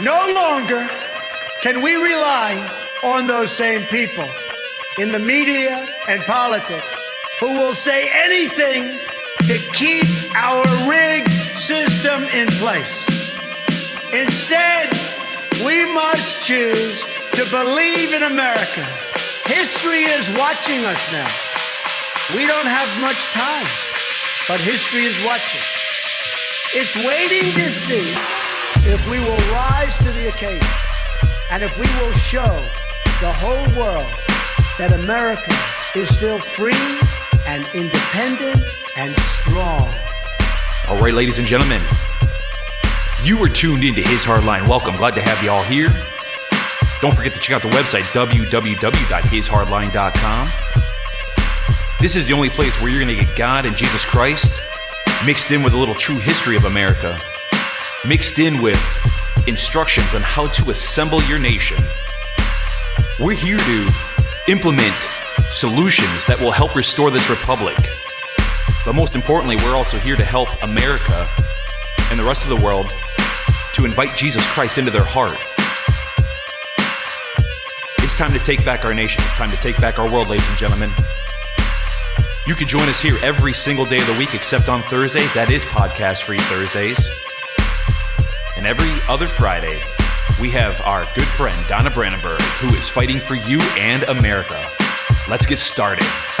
No longer can we rely on those same people in the media and politics who will say anything to keep our rigged system in place. Instead, we must choose to believe in America. History is watching us now. We don't have much time, but history is watching. It's waiting to see if we will rise to the occasion and if we will show the whole world that America is still free and independent and strong. All right, ladies and gentlemen, you are tuned into His Hardline. Welcome. Glad to have you all here. Don't forget to check out the website, www.hishardline.com. This is the only place where you're going to get God and Jesus Christ mixed in with a little true history of America, mixed in with instructions on how to assemble your nation. We're here to implement solutions that will help restore this republic. But most importantly, we're also here to help America and the rest of the world to invite Jesus Christ into their heart. It's time to take back our nation. It's time to take back our world, ladies and gentlemen. You can join us here every single day of the week except on Thursdays. That is podcast free Thursdays. And every other Friday, we have our good friend Donna Brandenburg, who is fighting for you and America. Let's get started.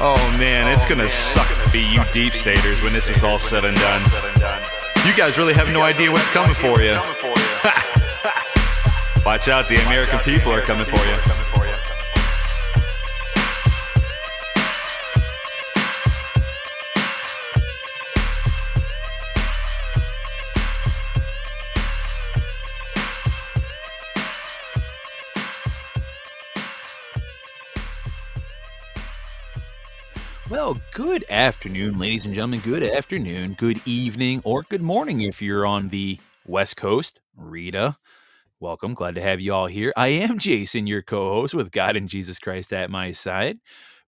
oh man, it's oh, gonna suck to be you deep staters when this is all said and done. You guys really have no idea what's coming for you. Watch out, the American people are coming for you. Afternoon, ladies and gentlemen. Good afternoon, good evening, or good morning if you're on the West Coast. Rita, welcome. Glad to have you all here. I am Jason, your co host with God and Jesus Christ at my side.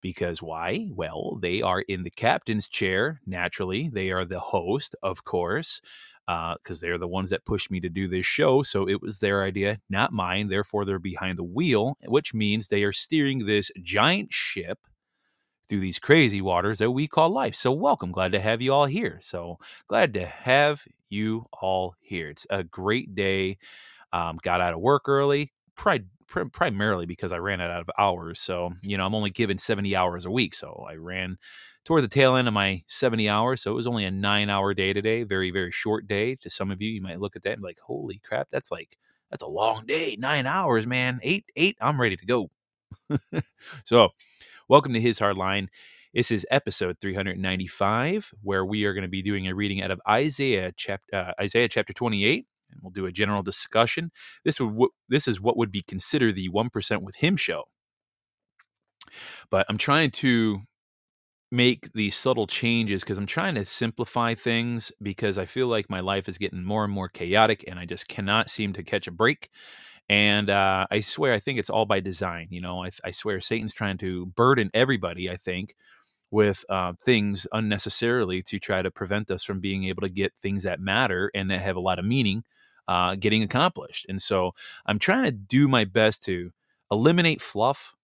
Because why? Well, they are in the captain's chair, naturally. They are the host, of course, uh, because they're the ones that pushed me to do this show. So it was their idea, not mine. Therefore, they're behind the wheel, which means they are steering this giant ship through these crazy waters that we call life. So, welcome. Glad to have you all here. So, glad to have you all here. It's a great day. Um, got out of work early, pri- prim- primarily because I ran out of hours. So, you know, I'm only given 70 hours a week. So, I ran toward the tail end of my 70 hours. So, it was only a nine hour day today. Very, very short day. To some of you, you might look at that and be like, holy crap, that's like, that's a long day. Nine hours, man. Eight, eight, I'm ready to go. so, Welcome to His Hard Line. This is episode 395, where we are going to be doing a reading out of Isaiah chapter uh, Isaiah chapter 28, and we'll do a general discussion. This would this is what would be considered the one percent with him show. But I'm trying to make these subtle changes because I'm trying to simplify things because I feel like my life is getting more and more chaotic, and I just cannot seem to catch a break. And uh, I swear, I think it's all by design. You know, I, I swear Satan's trying to burden everybody, I think, with uh, things unnecessarily to try to prevent us from being able to get things that matter and that have a lot of meaning uh, getting accomplished. And so I'm trying to do my best to eliminate fluff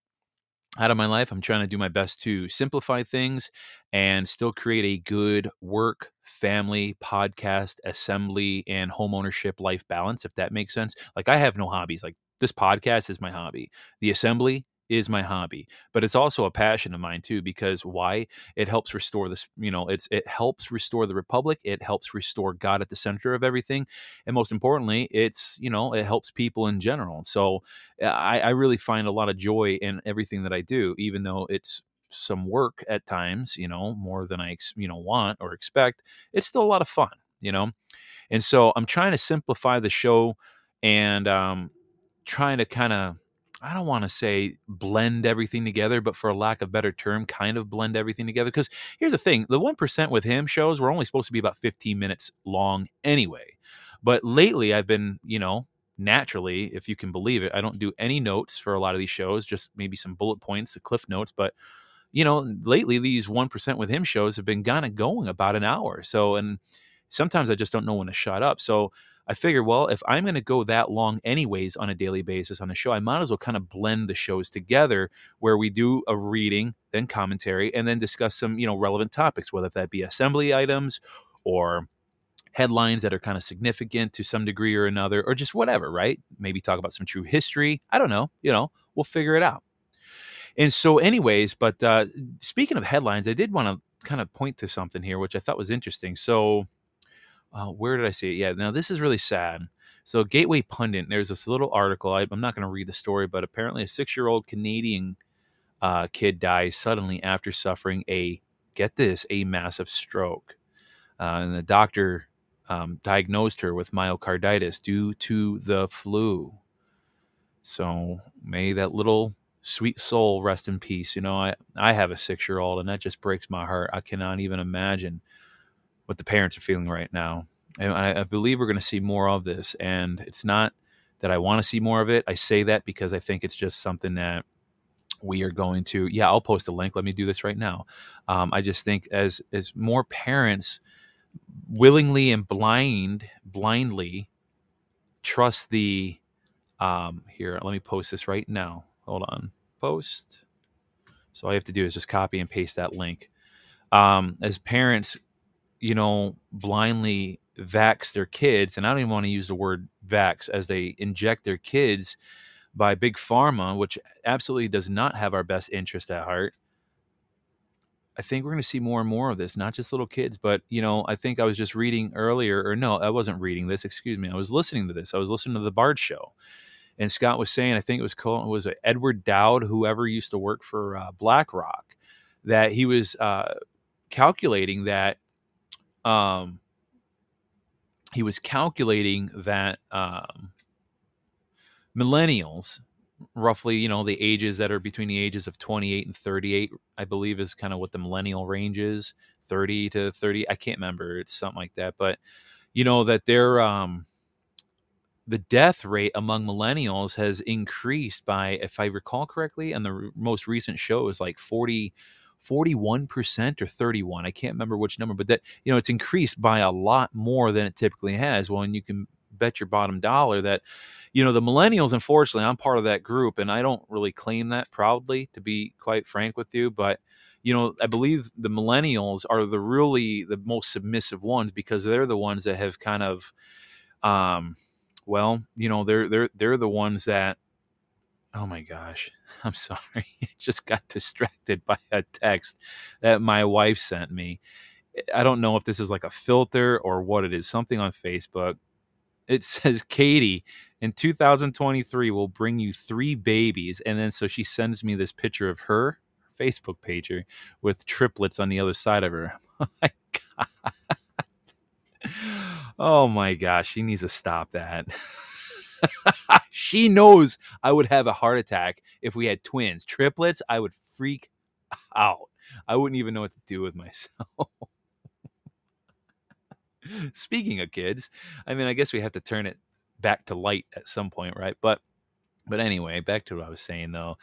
out of my life. I'm trying to do my best to simplify things and still create a good work, family, podcast, assembly, and home ownership life balance, if that makes sense. Like, I have no hobbies. Like, this podcast is my hobby. The assembly is my hobby but it's also a passion of mine too because why? It helps restore this you know it's it helps restore the republic it helps restore god at the center of everything and most importantly it's you know it helps people in general so i, I really find a lot of joy in everything that i do even though it's some work at times you know more than i you know want or expect it's still a lot of fun you know and so i'm trying to simplify the show and um trying to kind of I don't want to say blend everything together, but for a lack of better term, kind of blend everything together. Because here's the thing the 1% with him shows were only supposed to be about 15 minutes long anyway. But lately, I've been, you know, naturally, if you can believe it, I don't do any notes for a lot of these shows, just maybe some bullet points, the cliff notes. But, you know, lately, these 1% with him shows have been kind of going about an hour. So, and sometimes I just don't know when to shut up. So, I figured, well, if I'm going to go that long anyways on a daily basis on the show, I might as well kind of blend the shows together where we do a reading, then commentary, and then discuss some, you know, relevant topics, whether that be assembly items or headlines that are kind of significant to some degree or another, or just whatever, right? Maybe talk about some true history. I don't know. You know, we'll figure it out. And so, anyways, but uh, speaking of headlines, I did want to kind of point to something here, which I thought was interesting. So, uh, where did I see it? Yeah, now this is really sad. So, Gateway Pundit, there's this little article. I, am not going to read the story, but apparently a six year old Canadian uh, kid dies suddenly after suffering a, get this, a massive stroke. Uh, and the doctor um, diagnosed her with myocarditis due to the flu. So, may that little sweet soul rest in peace. You know, I, I have a six year old, and that just breaks my heart. I cannot even imagine what the parents are feeling right now. And I, I believe we're going to see more of this. And it's not that I want to see more of it. I say that because I think it's just something that we are going to. Yeah, I'll post a link. Let me do this right now. Um, I just think as as more parents willingly and blind blindly trust the um here let me post this right now hold on post so all you have to do is just copy and paste that link um as parents you know, blindly vax their kids, and I don't even want to use the word vax as they inject their kids by big pharma, which absolutely does not have our best interest at heart. I think we're going to see more and more of this, not just little kids, but you know, I think I was just reading earlier, or no, I wasn't reading this. Excuse me, I was listening to this. I was listening to the Bard Show, and Scott was saying, I think it was called was Edward Dowd, whoever used to work for uh, BlackRock, that he was uh, calculating that um, he was calculating that um, millennials, roughly, you know, the ages that are between the ages of 28 and 38, I believe is kind of what the millennial range is 30 to 30. I can't remember. It's something like that. But, you know, that they're, um, the death rate among millennials has increased by, if I recall correctly, and the most recent show is like 40, 41% or 31 i can't remember which number but that you know it's increased by a lot more than it typically has. Well and you can bet your bottom dollar that you know the millennials unfortunately i'm part of that group and i don't really claim that proudly to be quite frank with you but you know i believe the millennials are the really the most submissive ones because they're the ones that have kind of um well you know they're they're they're the ones that Oh my gosh. I'm sorry. I just got distracted by a text that my wife sent me. Eh, I don't know if this is like a filter or what it is, something on Facebook. It says, Katie, in 2023, will bring you three babies. And then so she sends me this picture of her Facebook page with triplets on the other side of her. Oh my God. Oh my gosh. She needs to stop that. she knows I would have a heart attack if we had twins. Triplets, I would freak out. I wouldn't even know what to do with myself. Speaking of kids, I mean, I guess we have to turn it back to light at some point, right? But but anyway, back to what I was saying though.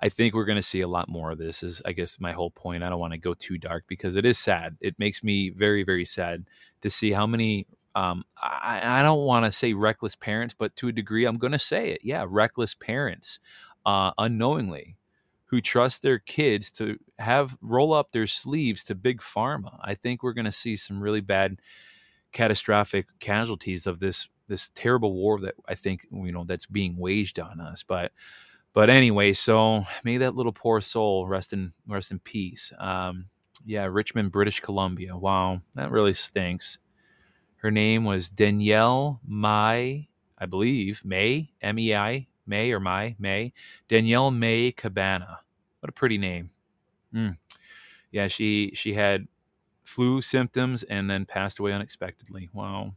I think we're going to see a lot more of this. Is I guess my whole point. I don't want to go too dark because it is sad. It makes me very very sad to see how many um, I, I don't want to say reckless parents, but to a degree, I'm going to say it. Yeah, reckless parents, uh, unknowingly, who trust their kids to have roll up their sleeves to big pharma. I think we're going to see some really bad, catastrophic casualties of this this terrible war that I think you know that's being waged on us. But but anyway, so may that little poor soul rest in rest in peace. Um, yeah, Richmond, British Columbia. Wow, that really stinks. Her name was Danielle Mai, I believe, May, M E I, May or Mai, May. Danielle May Cabana. What a pretty name. Mm. Yeah, she she had flu symptoms and then passed away unexpectedly. Wow.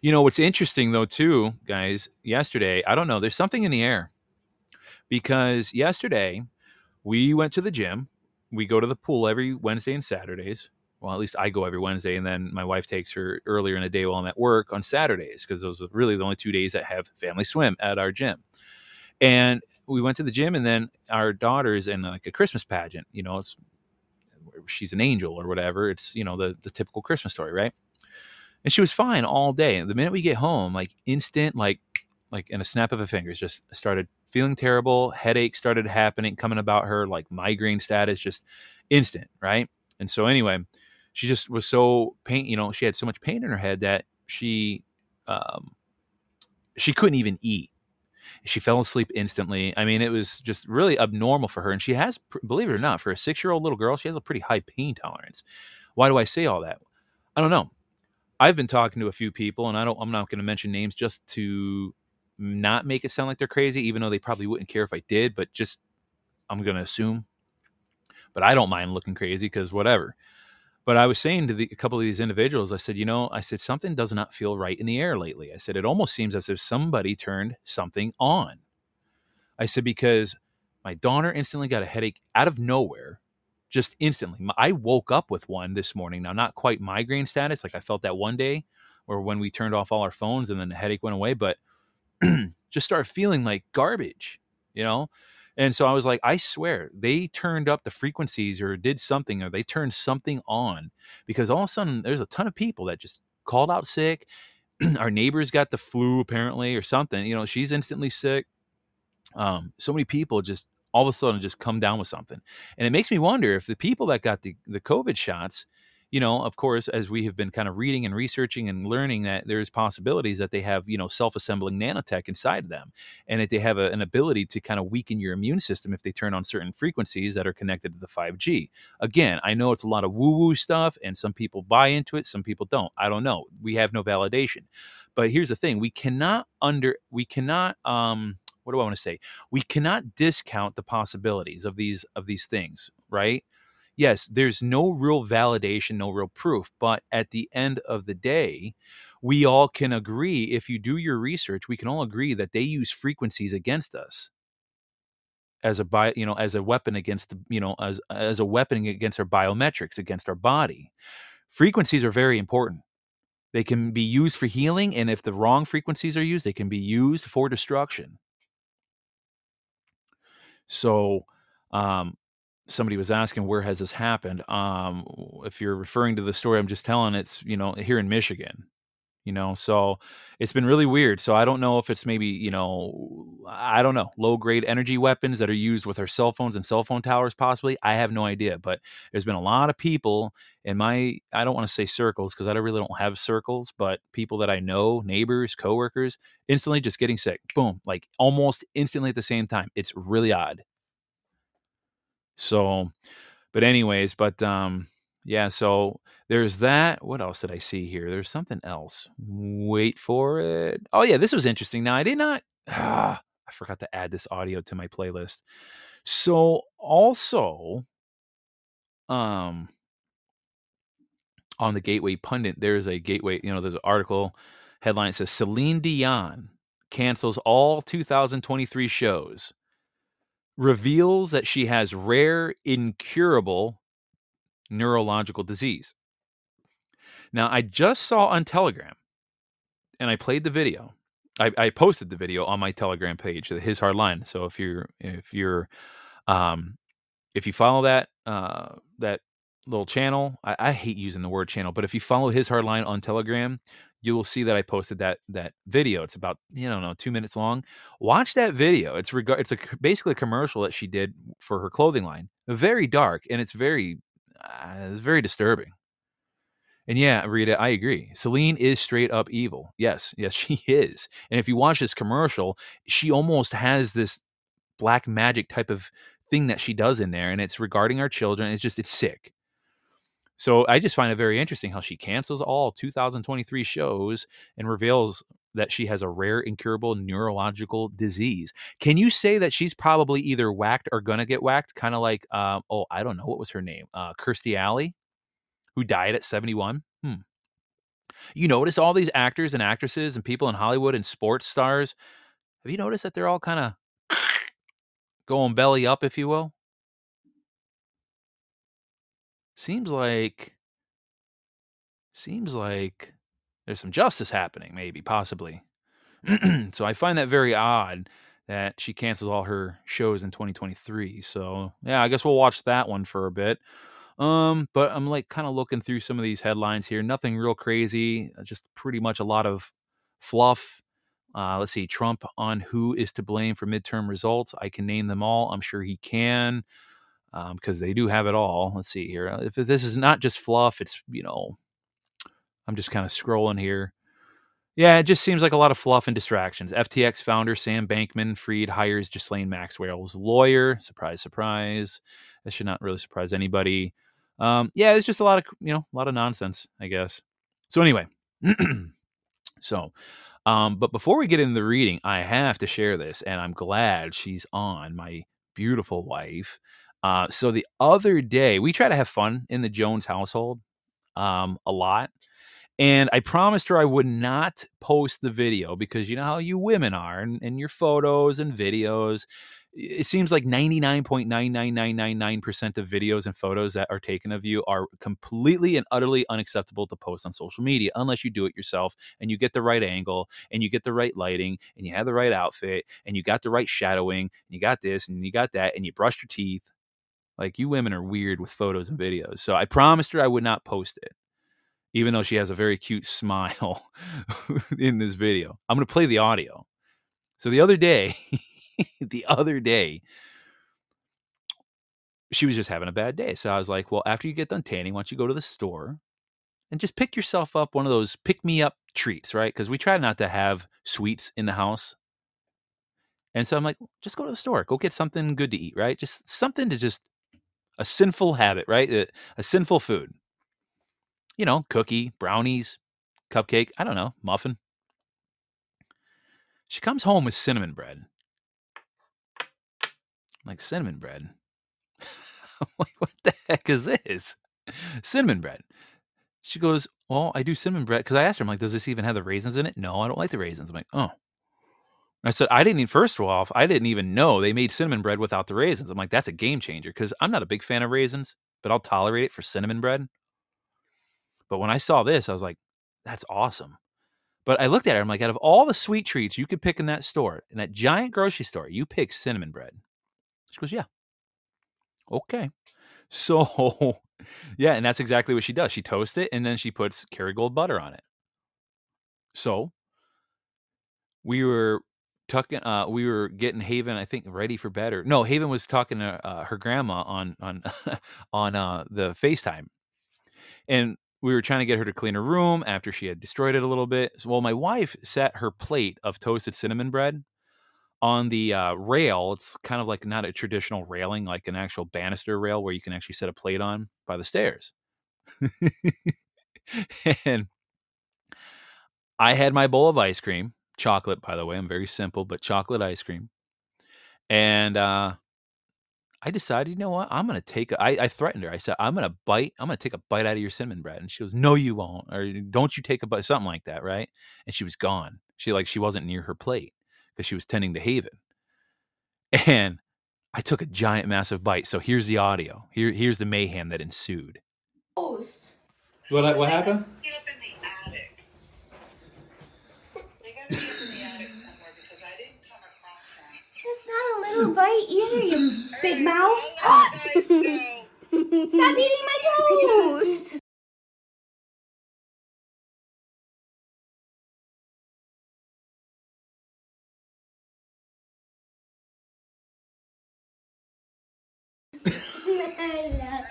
You know what's interesting though too, guys, yesterday, I don't know, there's something in the air. Because yesterday we went to the gym. We go to the pool every Wednesday and Saturdays well, at least I go every Wednesday, and then my wife takes her earlier in the day while I'm at work on Saturdays because those are really the only two days that have family swim at our gym. And we went to the gym, and then our daughter's in like a Christmas pageant. You know, it's she's an angel or whatever. It's you know the the typical Christmas story, right? and she was fine all day. The minute we get home, like instant, like like in a snap of a fingers, just started feeling terrible. Headache started happening, coming about her, like migraine status, just instant, right? And so anyway, she just was so pain. You know, she had so much pain in her head that she um, she couldn't even eat. She fell asleep instantly. I mean, it was just really abnormal for her. And she has, believe it or not, for a six year old little girl, she has a pretty high pain tolerance. Why do I say all that? I don't know. I've been talking to a few people, and I don't. I'm not going to mention names just to not make it sound like they're crazy, even though they probably wouldn't care if I did. But just I'm going to assume. But I don't mind looking crazy because whatever. But I was saying to the, a couple of these individuals, I said, you know, I said something does not feel right in the air lately. I said it almost seems as if somebody turned something on. I said because my daughter instantly got a headache out of nowhere just instantly. I woke up with one this morning. Now, not quite migraine status, like I felt that one day, or when we turned off all our phones and then the headache went away, but just started feeling like garbage, you know? And so I was like, I swear they turned up the frequencies or did something or they turned something on because all of a sudden there's a ton of people that just called out sick. Our neighbors got the flu apparently or something. You know, she's instantly sick. Um, so many people just all of a sudden just come down with something. And it makes me wonder if the people that got the, the COVID shots, you know, of course, as we have been kind of reading and researching and learning that there's possibilities that they have, you know, self-assembling nanotech inside them, and that they have a, an ability to kind of weaken your immune system if they turn on certain frequencies that are connected to the 5G. Again, I know it's a lot of woo-woo stuff, and some people buy into it, some people don't. I don't know. We have no validation. But here's the thing: we cannot under we cannot um what do I want to say? We cannot discount the possibilities of these of these things, right? Yes, there's no real validation, no real proof, but at the end of the day, we all can agree if you do your research, we can all agree that they use frequencies against us as a bio, you know, as a weapon against, you know, as as a weapon against our biometrics, against our body. Frequencies are very important. They can be used for healing, and if the wrong frequencies are used, they can be used for destruction. So, um, somebody was asking where has this happened. Um, if you're referring to the story I'm just telling, it's you know here in Michigan. You know, so it's been really weird. So I don't know if it's maybe you know I don't know low grade energy weapons that are used with our cell phones and cell phone towers possibly. I have no idea, but there's been a lot of people in my I don't want to say circles because I really don't have circles, but people that I know, neighbors, coworkers, instantly just getting sick. Boom, like almost instantly at the same time. It's really odd. So, but anyways, but um, yeah. So there's that. What else did I see here? There's something else. Wait for it. Oh yeah, this was interesting. Now I did not. Ah, I forgot to add this audio to my playlist. So also, um, on the Gateway Pundit, there's a Gateway. You know, there's an article headline says Celine Dion cancels all 2023 shows reveals that she has rare, incurable neurological disease. Now, I just saw on Telegram and I played the video. I, I posted the video on my Telegram page, his hard line. So if you're if you're um if you follow that uh that little channel, I, I hate using the word channel, but if you follow his hard line on Telegram, you will see that I posted that that video. It's about you know, know two minutes long. Watch that video. It's regard it's a basically a commercial that she did for her clothing line. Very dark and it's very uh, it's very disturbing. And yeah, Rita, I agree. Celine is straight up evil. Yes, yes, she is. And if you watch this commercial, she almost has this black magic type of thing that she does in there, and it's regarding our children. It's just it's sick. So I just find it very interesting how she cancels all 2023 shows and reveals that she has a rare incurable neurological disease. Can you say that she's probably either whacked or gonna get whacked? Kind of like, um, oh, I don't know what was her name, uh, Kirstie Alley, who died at 71. Hmm. You notice all these actors and actresses and people in Hollywood and sports stars. Have you noticed that they're all kind of going belly up, if you will? Seems like seems like there's some justice happening maybe possibly so i find that very odd that she cancels all her shows in 2023 so yeah i guess we'll watch that one for a bit Um, but I'm like kind of looking through some of these headlines here. Nothing real crazy, uh, just pretty much a lot of fluff. Uh, let's see, Trump on who is to blame for midterm results. I can name them all. I'm sure he can because um, they do have it all. Let's see here. If this is not just fluff, it's, you know, I'm just kind of scrolling here. Yeah, it just seems like a lot of fluff and distractions. FTX founder Sam Bankman Fried hires Ghislaine Maxwell's lawyer. Surprise, surprise. That should not really surprise anybody. Um, yeah, it's just a lot of you know a lot of nonsense, I guess. So anyway, so um, but before we get into the reading, I have to share this, and I'm glad she's on. My beautiful wife. Uh, so the other day, we try to have fun in the Jones household um, a lot. And I promised her I would not post the video because you know how you women are and, and your photos and videos. It seems like 99.99999% of videos and photos that are taken of you are completely and utterly unacceptable to post on social media unless you do it yourself and you get the right angle and you get the right lighting and you have the right outfit and you got the right shadowing and you got this and you got that and you brushed your teeth. Like you women are weird with photos and videos. So I promised her I would not post it even though she has a very cute smile in this video. I'm going to play the audio. So the other day, the other day, she was just having a bad day. So I was like, well, after you get done tanning, why don't you go to the store and just pick yourself up one of those pick me up treats, right? Because we try not to have sweets in the house. And so I'm like, just go to the store, go get something good to eat, right? Just something to just a sinful habit, right? A, a sinful food you know, cookie, brownies, cupcake, I don't know, muffin. She comes home with cinnamon bread. I'm like, cinnamon bread? I'm like, what the heck is this? Cinnamon bread. She goes, Well, I do cinnamon bread because I asked her, I'm like, does this even have the raisins in it? No, I don't like the raisins. I'm like, oh. I said, I didn't even, first of all, I didn't even know they made cinnamon bread without the raisins. I'm like, that's a game changer because I'm not a big fan of raisins, but I'll tolerate it for cinnamon bread. But when I saw this, I was like, that's awesome. But I looked at it, I'm like, out of all the sweet treats you could pick in that store, in that giant grocery store, you pick cinnamon bread. She goes, yeah. Okay. So, yeah, and that's exactly what she does. She toasts it and then she puts Kerrygold butter on it. So, we were tucking uh we were getting haven i think ready for bed or no haven was talking to uh, her grandma on on on uh the facetime and we were trying to get her to clean her room after she had destroyed it a little bit. So, well, my wife set her plate of toasted cinnamon bread on the uh, rail. It's kind of like not a traditional railing, like an actual banister rail where you can actually set a plate on by the stairs. and I had my bowl of ice cream, chocolate, by the way. I'm very simple, but chocolate ice cream. And uh, I decided, you know what? I'm gonna take. A, I, I threatened her. I said, I'm gonna bite. I'm gonna take a bite out of your cinnamon bread. And she goes, No, you won't. Or don't you take a bite? Something like that, right? And she was gone. She like she wasn't near her plate because she was tending to Haven. And I took a giant, massive bite. So here's the audio. Here, here's the mayhem that ensued. What what happened? Get up in the attic. They gotta get in the attic somewhere because I didn't come across them. That's not a little bite either, you big mouth. I'll let you guys go. Stop eating my toast. Bye, Ava.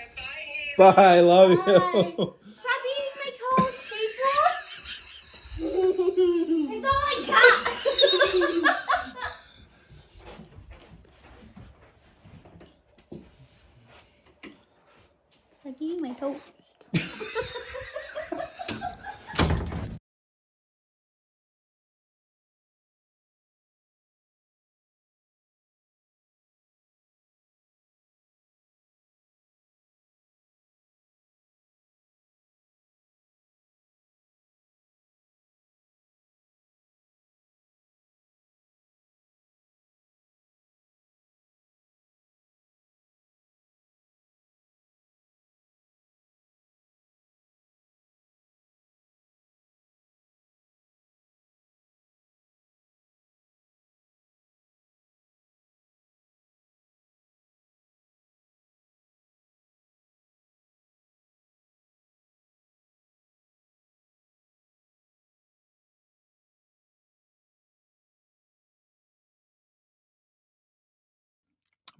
Bye, love you. Bye. Stop eating my toast, people. It's all I got. Stop eating my toast.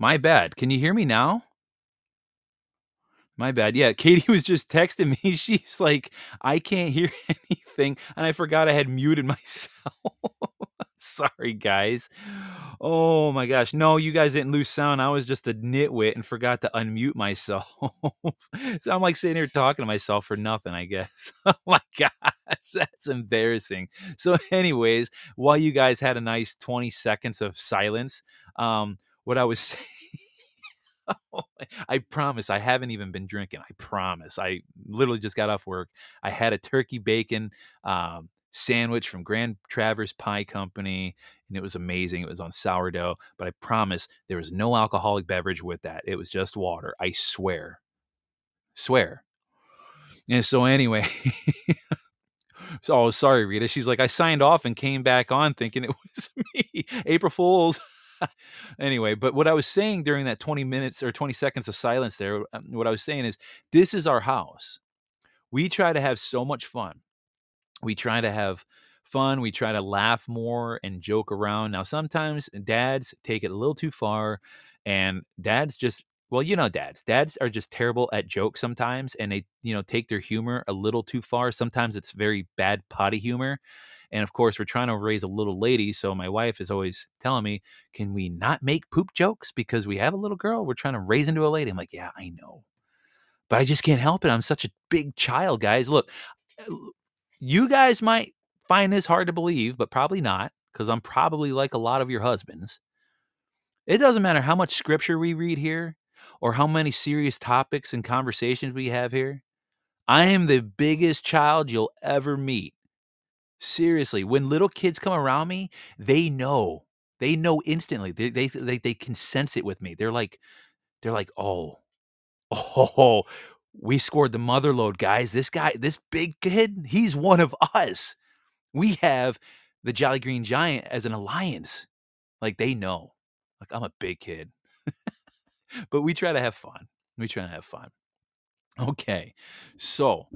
My bad. Can you hear me now? My bad. Yeah, Katie was just texting me. She's like, I can't hear anything. And I forgot I had muted myself. Sorry, guys. Oh my gosh. No, you guys didn't lose sound. I was just a nitwit and forgot to unmute myself. so I'm like sitting here talking to myself for nothing, I guess. oh my gosh. That's embarrassing. So, anyways, while you guys had a nice 20 seconds of silence, um, what I was saying. I promise I haven't even been drinking. I promise. I literally just got off work. I had a turkey bacon um, sandwich from Grand Traverse Pie Company, and it was amazing. It was on sourdough, but I promise there was no alcoholic beverage with that. It was just water. I swear. Swear. And so, anyway. so, oh, sorry, Rita. She's like, I signed off and came back on thinking it was me. April Fools. anyway, but what I was saying during that 20 minutes or 20 seconds of silence there, um, what I was saying is this is our house. We try to have so much fun. We try to have fun. We try to laugh more and joke around. Now, sometimes dads take it a little too far, and dads just well, you know, dads. Dads are just terrible at jokes sometimes, and they, you know, take their humor a little too far. Sometimes it's very bad potty humor. And of course, we're trying to raise a little lady. So my wife is always telling me, can we not make poop jokes because we have a little girl? We're trying to raise into a lady. I'm like, yeah, I know. But I just can't help it. I'm such a big child, guys. Look, uh, you guys might find this hard to believe, but probably not because I'm probably like a lot of your husbands. It doesn't matter how much scripture we read here or how many serious topics and conversations we have here. I am the biggest child you'll ever meet. Seriously, when little kids come around me, they know. They know instantly. They they they, they can sense it with me. They're like, they're like, oh, oh, we scored the mother load, guys. This guy, this big kid, he's one of us. We have the Jolly Green Giant as an alliance. Like they know. Like I'm a big kid. but we try to have fun. We try to have fun. Okay. So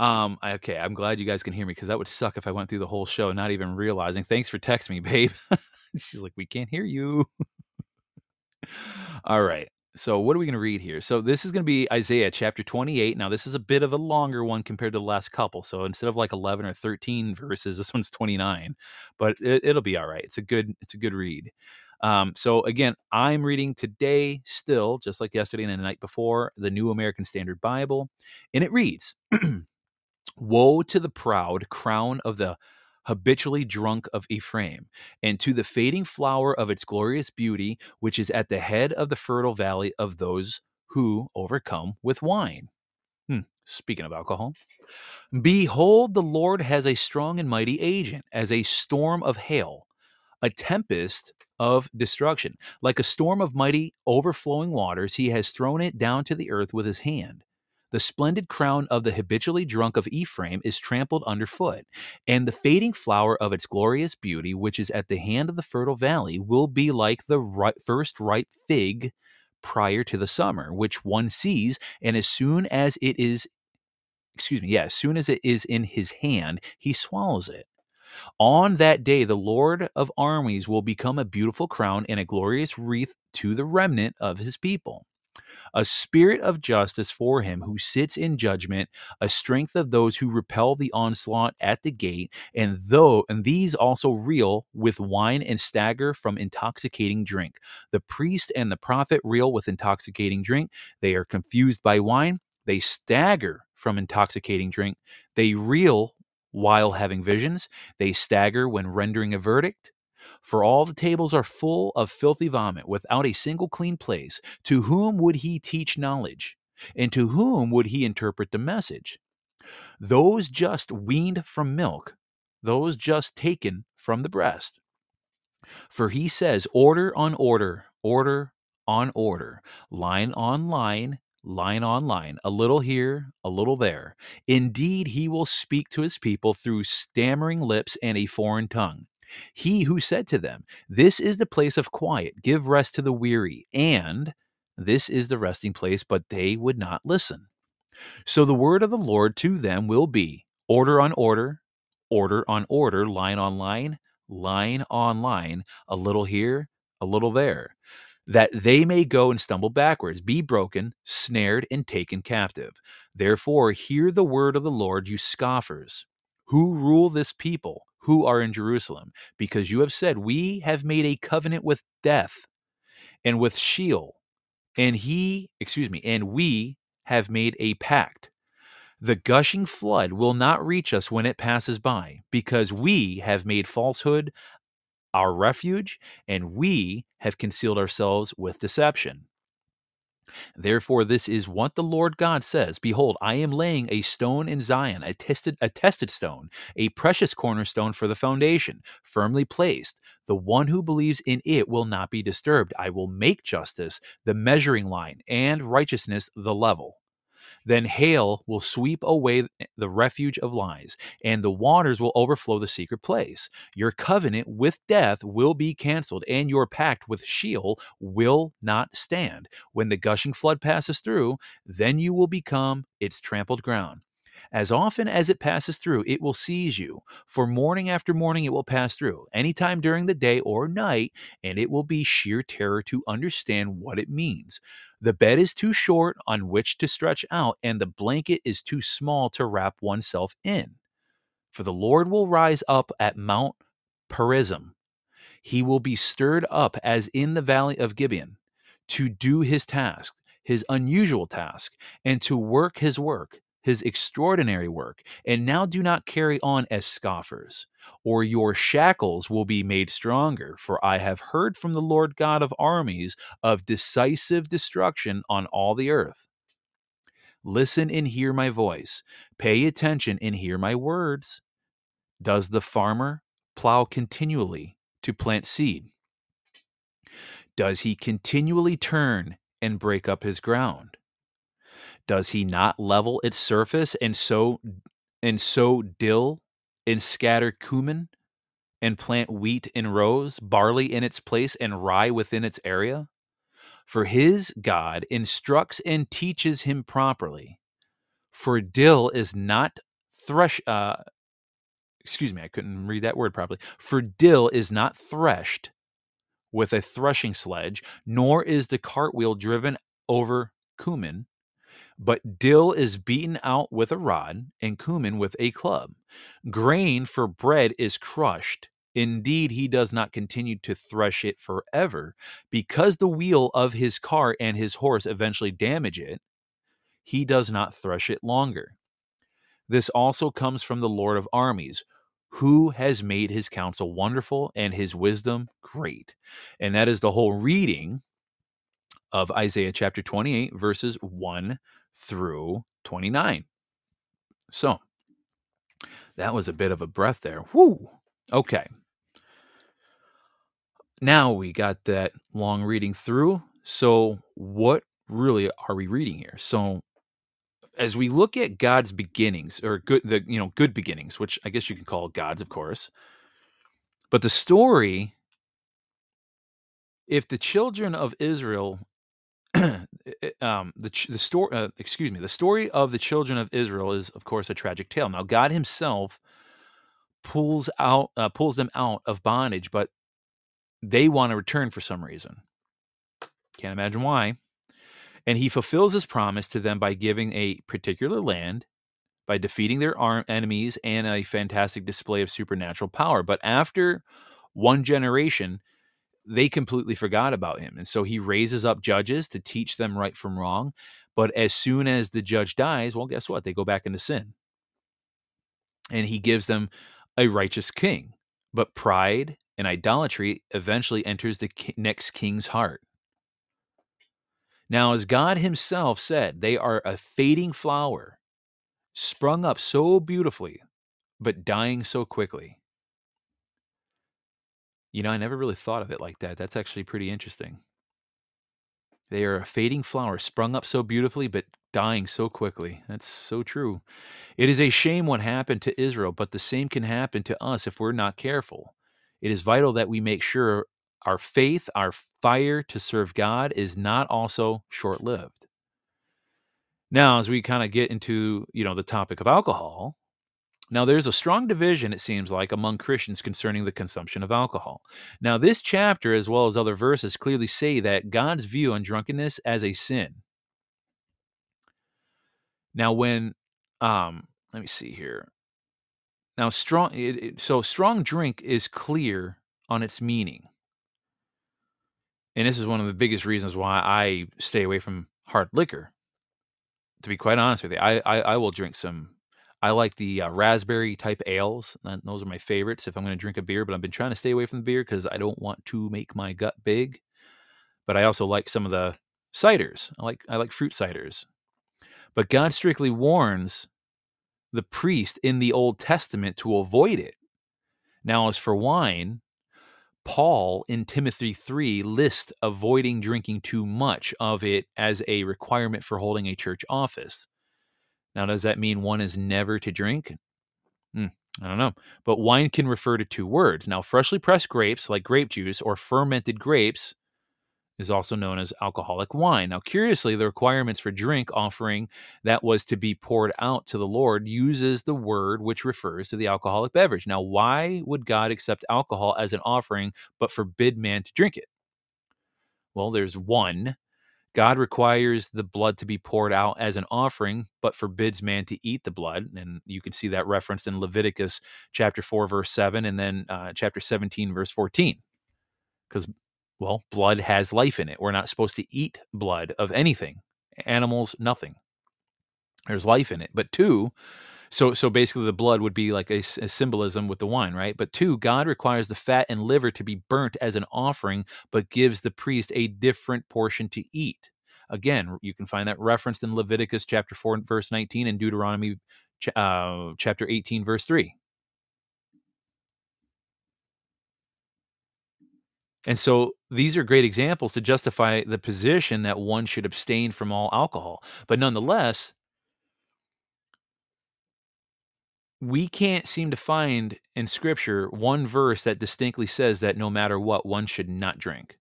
um, okay, I'm glad you guys can hear me because that would suck if I went through the whole show not even realizing. Thanks for texting me, babe. She's like, we can't hear you. All right. So, what are we going to read here? So, this is going to be Isaiah chapter 28. Now, this is a bit of a longer one compared to the last couple. So, instead of like 11 or 13 verses, this one's 29, but it, will be all right. It's a good, it's a good read. Um, so again, I'm reading today still, just like yesterday and the night before, the New American Standard Bible, and it reads, Woe to the proud crown of the habitually drunk of Ephraim, and to the fading flower of its glorious beauty, which is at the head of the fertile valley of those who overcome with wine. Hmm. Speaking of alcohol, behold, the Lord has a strong and mighty agent, as a storm of hail, a tempest of destruction. Like a storm of mighty overflowing waters, he has thrown it down to the earth with his hand. The splendid crown of the habitually drunk of Ephraim is trampled underfoot, and the fading flower of its glorious beauty, which is at the hand of the fertile valley, will be like the first ripe fig prior to the summer, which one sees, and as soon as it is, excuse me, yeah, as soon as it is in his hand, he swallows it. On that day, the Lord of armies will become a beautiful crown and a glorious wreath to the remnant of his people a spirit of justice for him who sits in judgment, a strength of those who repel the onslaught at the gate, and though and these also reel with wine and stagger from intoxicating drink. The priest and the prophet reel with intoxicating drink. They are confused by wine. They stagger from intoxicating drink. They reel while having visions. They stagger when rendering a verdict. For all the tables are full of filthy vomit, without a single clean place. To whom would he teach knowledge? And to whom would he interpret the message? Those just weaned from milk, those just taken from the breast. For he says, Order on order, order on order, line on line, line on line, a little here, a little there. Indeed, he will speak to his people through stammering lips and a foreign tongue. He who said to them, This is the place of quiet, give rest to the weary, and this is the resting place, but they would not listen. So the word of the Lord to them will be order on order, order on order, line on line, line on line, a little here, a little there. that they may go and stumble backwards, be broken, snared, and taken captive. Therefore, hear the word of the Lord, you scoffers, who rule this people, who are in Jerusalem, because you have said, We have made a covenant with death and with Sheol, and he, excuse me, and we have made a pact. The gushing flood will not reach us when it passes by, because we have made falsehood our refuge, and we have concealed ourselves with deception. Therefore, this is what the Lord God says Behold, I am laying a stone in Zion, a tested, a tested stone, a precious cornerstone for the foundation, firmly placed. The one who believes in it will not be disturbed. I will make justice the measuring line, and righteousness the level. Then hail will sweep away the refuge of lies, and the waters will overflow the secret place. Your covenant with death will be canceled, and your pact with Sheol will not stand. When the gushing flood passes through, then you will become its trampled ground. As often as it passes through, it will seize you. For morning after morning, it will pass through, anytime during the day or night, and it will be sheer terror to understand what it means. The bed is too short on which to stretch out, and the blanket is too small to wrap oneself in. For the Lord will rise up at Mount Perazim. He will be stirred up as in the valley of Gibeon to do his task, his unusual task, and to work his work, his extraordinary work. And now do not carry on as scoffers, or your shackles will be made stronger. For I have heard from the Lord God of armies of decisive destruction on all the earth. Listen and hear my voice. Pay attention and hear my words. Does the farmer plow continually to plant seed? Does he continually turn and break up his ground? Does he not level its surface and sow and sow dill and scatter cumin and plant wheat in rows, barley in its place, and rye within its area? For his God instructs and teaches him properly. For dill is not thresh. Uh, excuse me, I couldn't read that word properly. For dill is not threshed with a threshing sledge, nor is the cartwheel driven over cumin, but dill is beaten out with a rod, and cumin with a club. Grain for bread is crushed. Indeed, he does not continue to thresh it forever, because the wheel of his cart and his horse eventually damage it. He does not thresh it longer. This also comes from the Lord of armies, who has made his counsel wonderful and his wisdom great. And that is the whole reading of Isaiah chapter 28, verses 1 through 29. So that was a bit of a breath there. Whoo! Okay. Now we got that long reading through. So, what really are we reading here? So, as we look at God's beginnings, or good, the you know good beginnings, which I guess you can call God's, of course, but the story, if the children of Israel um, the the story. Uh, excuse me. The story of the children of Israel is, of course, a tragic tale. Now, God Himself pulls out uh, pulls them out of bondage, but they want to return for some reason. Can't imagine why. And He fulfills His promise to them by giving a particular land, by defeating their arm enemies, and a fantastic display of supernatural power. But after one generation, they completely forgot about him. And so he raises up judges to teach them right from wrong. But as soon as the judge dies, well, guess what? They go back into sin. And he gives them a righteous king. But pride and idolatry eventually enters the next king's heart. Now, as God himself said, they are a fading flower, sprung up so beautifully, but dying so quickly. You know, I never really thought of it like that. That's actually pretty interesting. They are a fading flower, sprung up so beautifully, but dying so quickly. That's so true. It is a shame what happened to Israel, but the same can happen to us if we're not careful. It is vital that we make sure our faith, our fire to serve God is not also short lived. Now, as we kind of get into, you know, the topic of alcohol, Now, there's a strong division, it seems like, among Christians concerning the consumption of alcohol. Now, this chapter, as well as other verses, clearly say that God's view on drunkenness as a sin. Now, when, um, let me see here. Now, strong, it, it- so strong drink is clear on its meaning. And this is one of the biggest reasons why I stay away from hard liquor. To be quite honest with you, I, I, I will drink some. I like the uh, raspberry type ales. Those are my favorites if I'm going to drink a beer, but I've been trying to stay away from the beer because I don't want to make my gut big. But I also like some of the ciders. I like I like fruit ciders. But God strictly warns the priest in the Old Testament to avoid it. Now, as for wine, Paul in Timothy 3 lists avoiding drinking too much of it as a requirement for holding a church office. Now, does that mean one is never to drink? Hmm, I don't know. But wine can refer to two words. Now, freshly pressed grapes, like grape juice, or fermented grapes, is also known as alcoholic wine. Now, curiously, the requirements for drink offering that was to be poured out to the Lord uses the word which refers to the alcoholic beverage. Now, why would God accept alcohol as an offering but forbid man to drink it? Well, there's one. God requires the blood to be poured out as an offering, but forbids man to eat the blood. And you can see that referenced in Leviticus chapter 4, verse 7, and then uh, chapter 17, verse 14. Because well, blood has life in it. We're not supposed to eat blood of anything, animals, nothing. There's life in it. But two, so so basically the blood would be like a symbolism with the wine, right? But two, God requires the fat and liver to be burnt as an offering, but gives the priest a different portion to eat. Again, you can find that referenced in Leviticus chapter 4 and verse 19 and Deuteronomy uh, chapter 18 verse 3. And so these are great examples to justify the position that one should abstain from all alcohol. But nonetheless, we can't seem to find in scripture one verse that distinctly says that no matter what, one should not drink.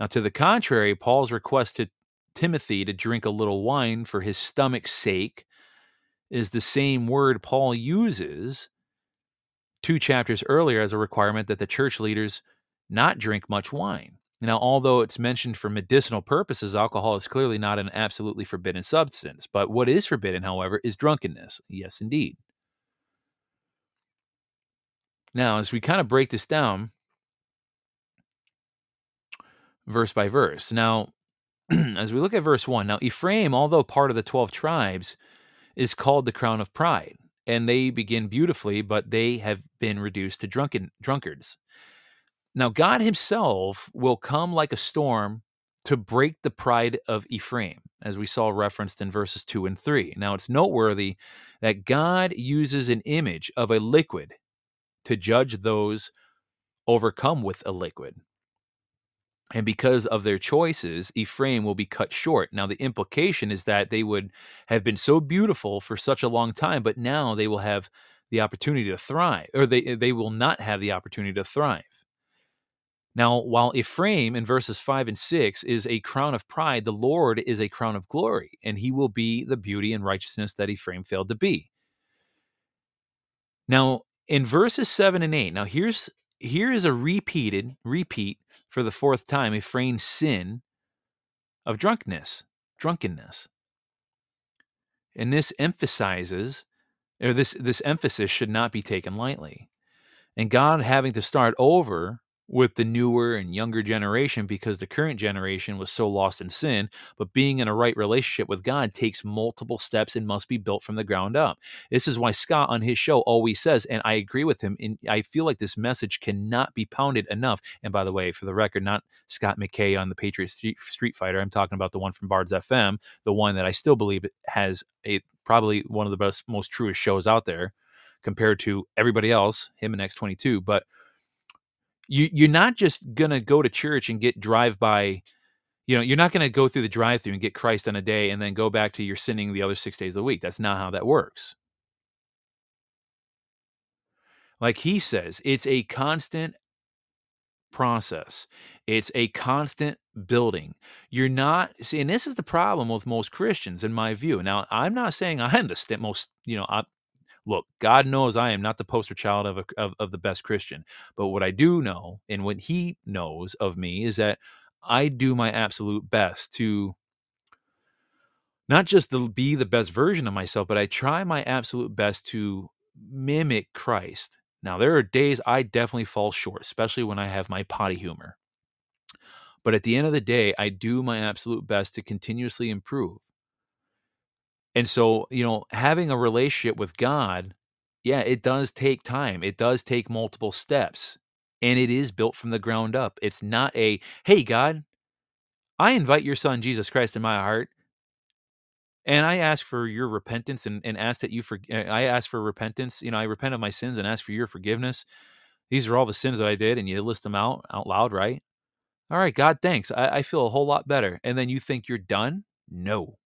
Now, to the contrary, Paul's request to Timothy to drink a little wine for his stomach's sake is the same word Paul uses two chapters earlier as a requirement that the church leaders not drink much wine. Now, although it's mentioned for medicinal purposes, alcohol is clearly not an absolutely forbidden substance. But what is forbidden, however, is drunkenness. Yes, indeed. Now, as we kind of break this down verse by verse. Now, as we look at verse 1, now Ephraim, although part of the 12 tribes, is called the crown of pride. And they begin beautifully, but they have been reduced to drunken drunkards. Now, God Himself will come like a storm to break the pride of Ephraim, as we saw referenced in verses 2 and 3. Now, it's noteworthy that God uses an image of a liquid to judge those overcome with a liquid. And because of their choices, Ephraim will be cut short. Now, the implication is that they would have been so beautiful for such a long time, but now they will have the opportunity to thrive, or they, they will not have the opportunity to thrive. Now, while Ephraim in verses 5 and 6 is a crown of pride, the Lord is a crown of glory, and he will be the beauty and righteousness that Ephraim failed to be. Now, in verses 7 and 8, now here's here is a repeated repeat for the fourth time Ephraim's sin of drunkenness, drunkenness. And this emphasizes or this this emphasis should not be taken lightly. And God having to start over with the newer and younger generation because the current generation was so lost in sin. But being in a right relationship with God takes multiple steps and must be built from the ground up. This is why Scott on his show always says, and I agree with him, and I feel like this message cannot be pounded enough. And by the way, for the record, not Scott McKay on the Patriot Street, Fighter. I'm talking about the one from Bards FM, the one that I still believe has a probably one of the best, most truest shows out there compared to everybody else, him and X22. But you you're not just gonna go to church and get drive by you know you're not gonna go through the drive through and get christ on a day and then go back to your sinning the other six days of the week. That's not how that works. Like he says it's a constant process. It's a constant building. You're not see and this is the problem with most christians in my view. Now i'm not saying i'm the st- most you know I, Look, God knows I am not the poster child of, a, of of the best Christian, but what I do know and what He knows of me is that I do my absolute best to not just to be the best version of myself, but I try my absolute best to mimic Christ. Now, there are days I definitely fall short, especially when I have my potty humor. But at the end of the day, I do my absolute best to continuously improve. And so, you know, having a relationship with God, yeah, it does take time. It does take multiple steps. And it is built from the ground up. It's not a, hey, God, I invite your son, Jesus Christ, in my heart. And I ask for your repentance and, and ask that you for uh, I ask for repentance. You know, I repent of my sins and ask for your forgiveness. These are all the sins that I did, and you list them out out loud, right? All right, God, thanks. I, I feel a whole lot better. And then you think you're done? No.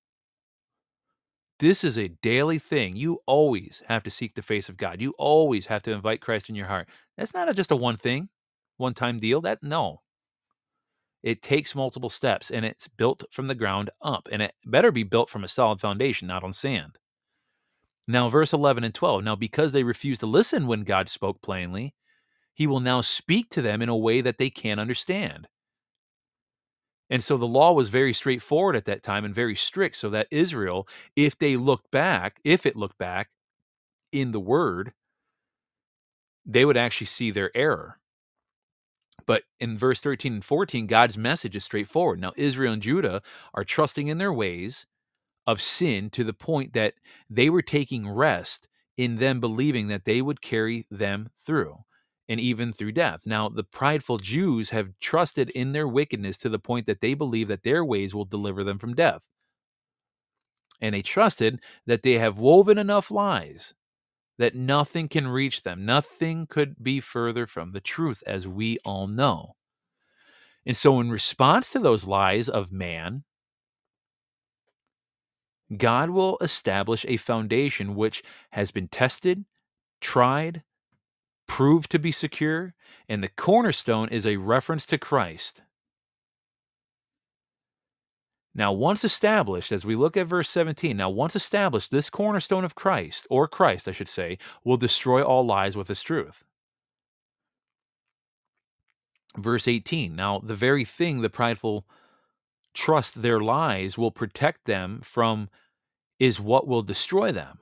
This is a daily thing. You always have to seek the face of God. You always have to invite Christ in your heart. That's not a, just a one thing, one time deal. That no. It takes multiple steps and it's built from the ground up. And it better be built from a solid foundation, not on sand. Now, verse 11 and 12. Now, because they refused to listen when God spoke plainly, he will now speak to them in a way that they can't understand. And so the law was very straightforward at that time and very strict, so that Israel, if they looked back, if it looked back in the word, they would actually see their error. But in verse 13 and 14, God's message is straightforward. Now, Israel and Judah are trusting in their ways of sin to the point that they were taking rest in them believing that they would carry them through and even through death. Now, the prideful Jews have trusted in their wickedness to the point that they believe that their ways will deliver them from death. And they trusted that they have woven enough lies that nothing can reach them. Nothing could be further from the truth, as we all know. And so, in response to those lies of man, God will establish a foundation which has been tested, tried, proved to be secure, and the cornerstone is a reference to Christ. Now, once established, as we look at verse 17, now, once established, this cornerstone of Christ, or Christ, I should say, will destroy all lies with his truth. Verse 18, now, the very thing the prideful trust their lies will protect them from is what will destroy them.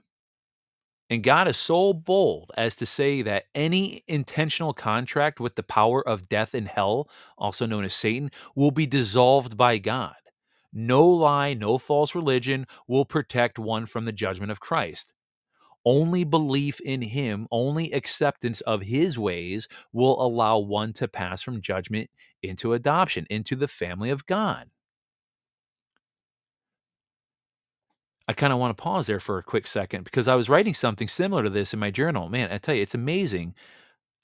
And God is so bold as to say that any intentional contract with the power of death and hell, also known as Satan, will be dissolved by God. No lie, no false religion will protect one from the judgment of Christ. Only belief in Him, only acceptance of His ways will allow one to pass from judgment into adoption, into the family of God. I kind of want to pause there for a quick second because I was writing something similar to this in my journal. Man, I tell you, it's amazing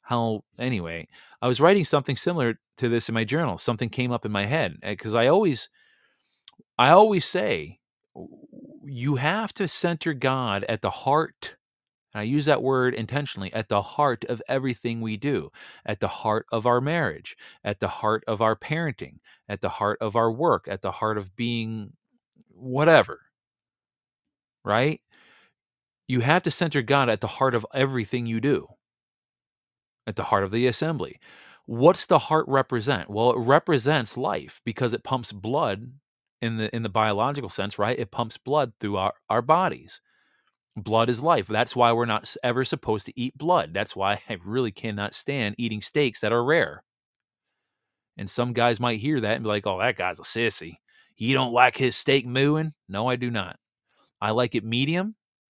how, anyway, I was writing something similar to this in my journal. Something came up in my head eh, because I always, I always say, you have to center God at the heart. And I use that word intentionally at the heart of everything we do, at the heart of our marriage, at the heart of our parenting, at the heart of our work, at the heart of being whatever right? You have to center God at the heart of everything you do, at the heart of the assembly. What's the heart represent? Well, it represents life because it pumps blood in the in the biological sense, right? It pumps blood through our, our bodies. Blood is life. That's why we're not ever supposed to eat blood. That's why I really cannot stand eating steaks that are rare. And some guys might hear that and be like, oh, that guy's a sissy. You don't like his steak mooing? No, I do not. I like it medium,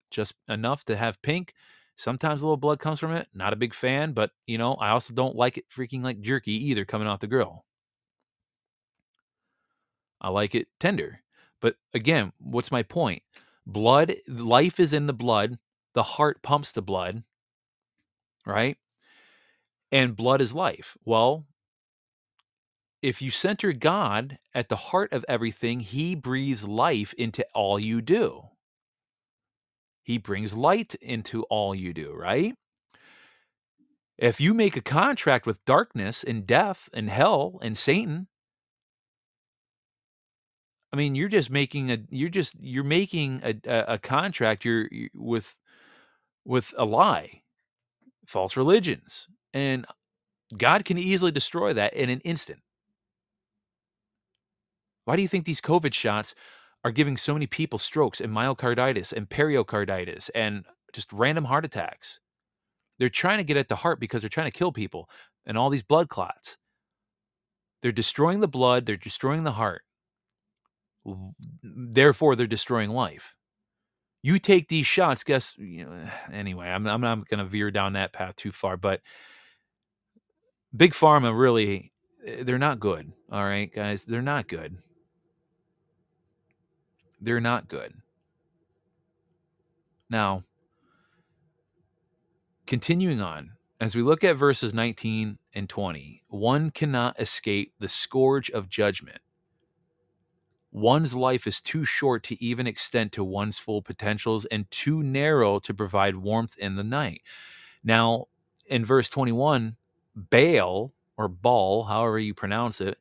just enough to have pink. Sometimes a little blood comes from it. Not a big fan, but you know, I also don't like it freaking like jerky either coming off the grill. I like it tender. But again, what's my point? Blood, life is in the blood. The heart pumps the blood, right? And blood is life. Well, if you center God at the heart of everything, He breathes life into all you do. He brings light into all you do, right? If you make a contract with darkness and death and hell and Satan, I mean, you're just making a you're just you're making a a, contract you're with with a lie, false religions. And God can easily destroy that in an instant. Why do you think these COVID shots are giving so many people strokes and myocarditis and pericarditis and just random heart attacks? They're trying to get at the heart because they're trying to kill people and all these blood clots. They're destroying the blood, they're destroying the heart. Therefore, they're destroying life. You take these shots, guess, you know, anyway, I'm, I'm not going to veer down that path too far, but Big Pharma really, eh, they're not good. All right, guys, they're not good. They're not good. Now, continuing on, as we look at verses 19 and 20, one cannot escape the scourge of judgment. One's life is too short to even extend to one's full potentials and too narrow to provide warmth in the night. Now, in verse 21, Baal or Baal, however you pronounce it,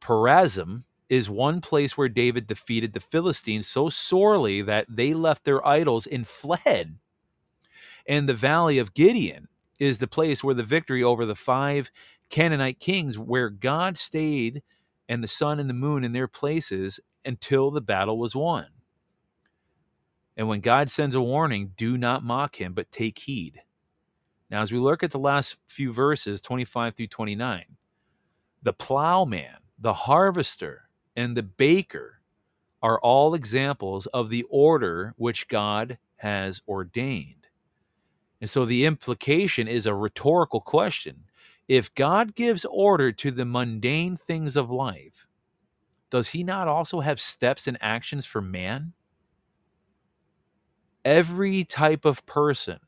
Perazim is one place where David defeated the Philistines so sorely that they left their idols and fled. And the valley of Gibeon is the place where the victory over the five Canaanite kings, where God stayed and the sun and the moon in their places until the battle was won. And when God sends a warning, do not mock him, but take heed. Now, as we look at the last few verses, 25 through 29, the plowman, the harvester, and the baker are all examples of the order which God has ordained. And so the implication is a rhetorical question. If God gives order to the mundane things of life, does he not also have steps and actions for man? Every type of person,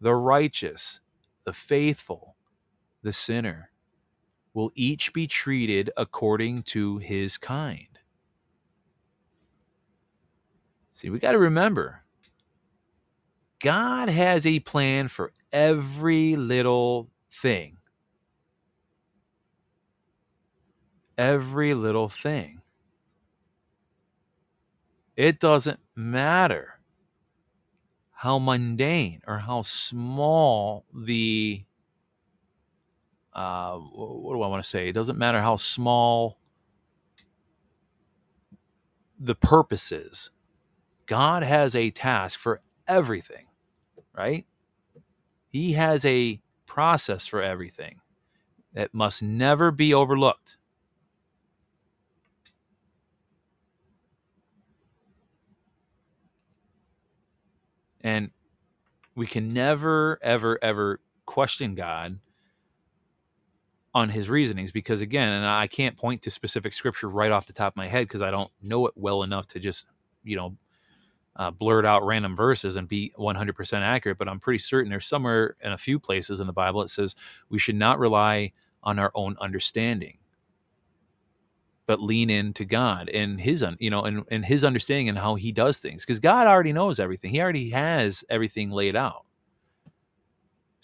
the righteous, the faithful, the sinner, will each be treated according to his kind. See, we got to remember God has a plan for every little thing. Every little thing. It doesn't matter how mundane or how small the uh, what do I want to say? It doesn't matter how small the purpose is. God has a task for everything, right? He has a process for everything that must never be overlooked. And we can never, ever, ever question God on his reasonings because again and i can't point to specific scripture right off the top of my head because i don't know it well enough to just you know uh, blurt out random verses and be 100% accurate but i'm pretty certain there's somewhere in a few places in the bible it says we should not rely on our own understanding but lean into god and his you know and, and his understanding and how he does things because god already knows everything. He already has everything laid out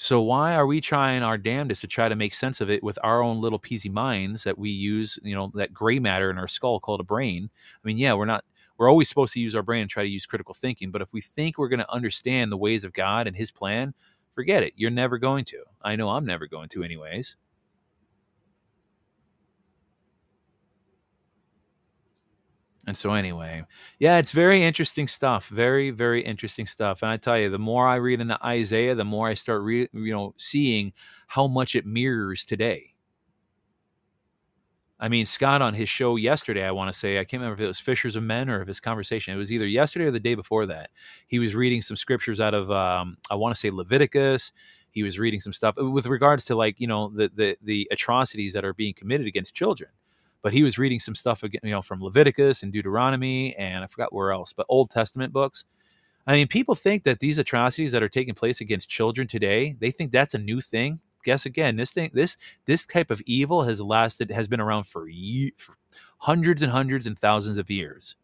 so why are we trying our damnedest to try to make sense of it with our own little peasy minds that we use, you know, that gray matter in our skull called a brain? I mean, yeah, we're not we're always supposed to use our brain and try to use critical thinking, but if we think we're going to understand the ways of God and his plan, forget it. You're never going to. I know I'm never going to anyways. And so, anyway, yeah, it's very interesting stuff. Very, very interesting stuff. And I tell you, the more I read into Isaiah, the more I start, re- you know, seeing how much it mirrors today. I mean, Scott on his show yesterday, I want to say, I can't remember if it was Fishers of Men or if his conversation. It was either yesterday or the day before that. He was reading some scriptures out of, um, I want to say Leviticus. He was reading some stuff with regards to like, you know, the the the atrocities that are being committed against children but he was reading some stuff again, you know, from Leviticus and Deuteronomy and I forgot where else, but Old Testament books. I mean, people think that these atrocities that are taking place against children today, they think that's a new thing. Guess again, this thing, this this type of evil has lasted, has been around for, ye- for hundreds and hundreds and thousands of years.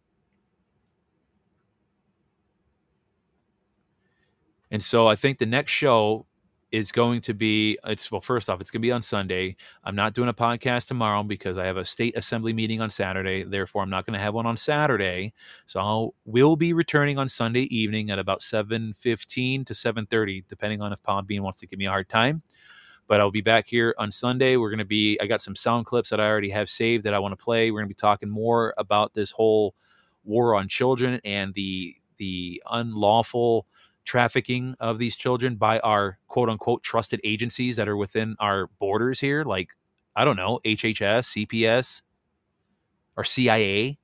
And so I think the next show is going to be it's well first off it's going to be on sunday. I'm not doing a podcast tomorrow because i have a state assembly meeting on saturday. Therefore i'm not going to have one on saturday. So i'll will be returning on sunday evening at about 7.15 to 7.30 depending on if Bean wants to give me a hard time. But i'll be back here on sunday. We're going to be i got some sound clips that i already have saved that i want to play. We're going to be talking more about this whole war on children and the the unlawful trafficking of these children by our quote unquote trusted agencies that are within our borders here, like, I don't know, HHS, CPS, or CIA.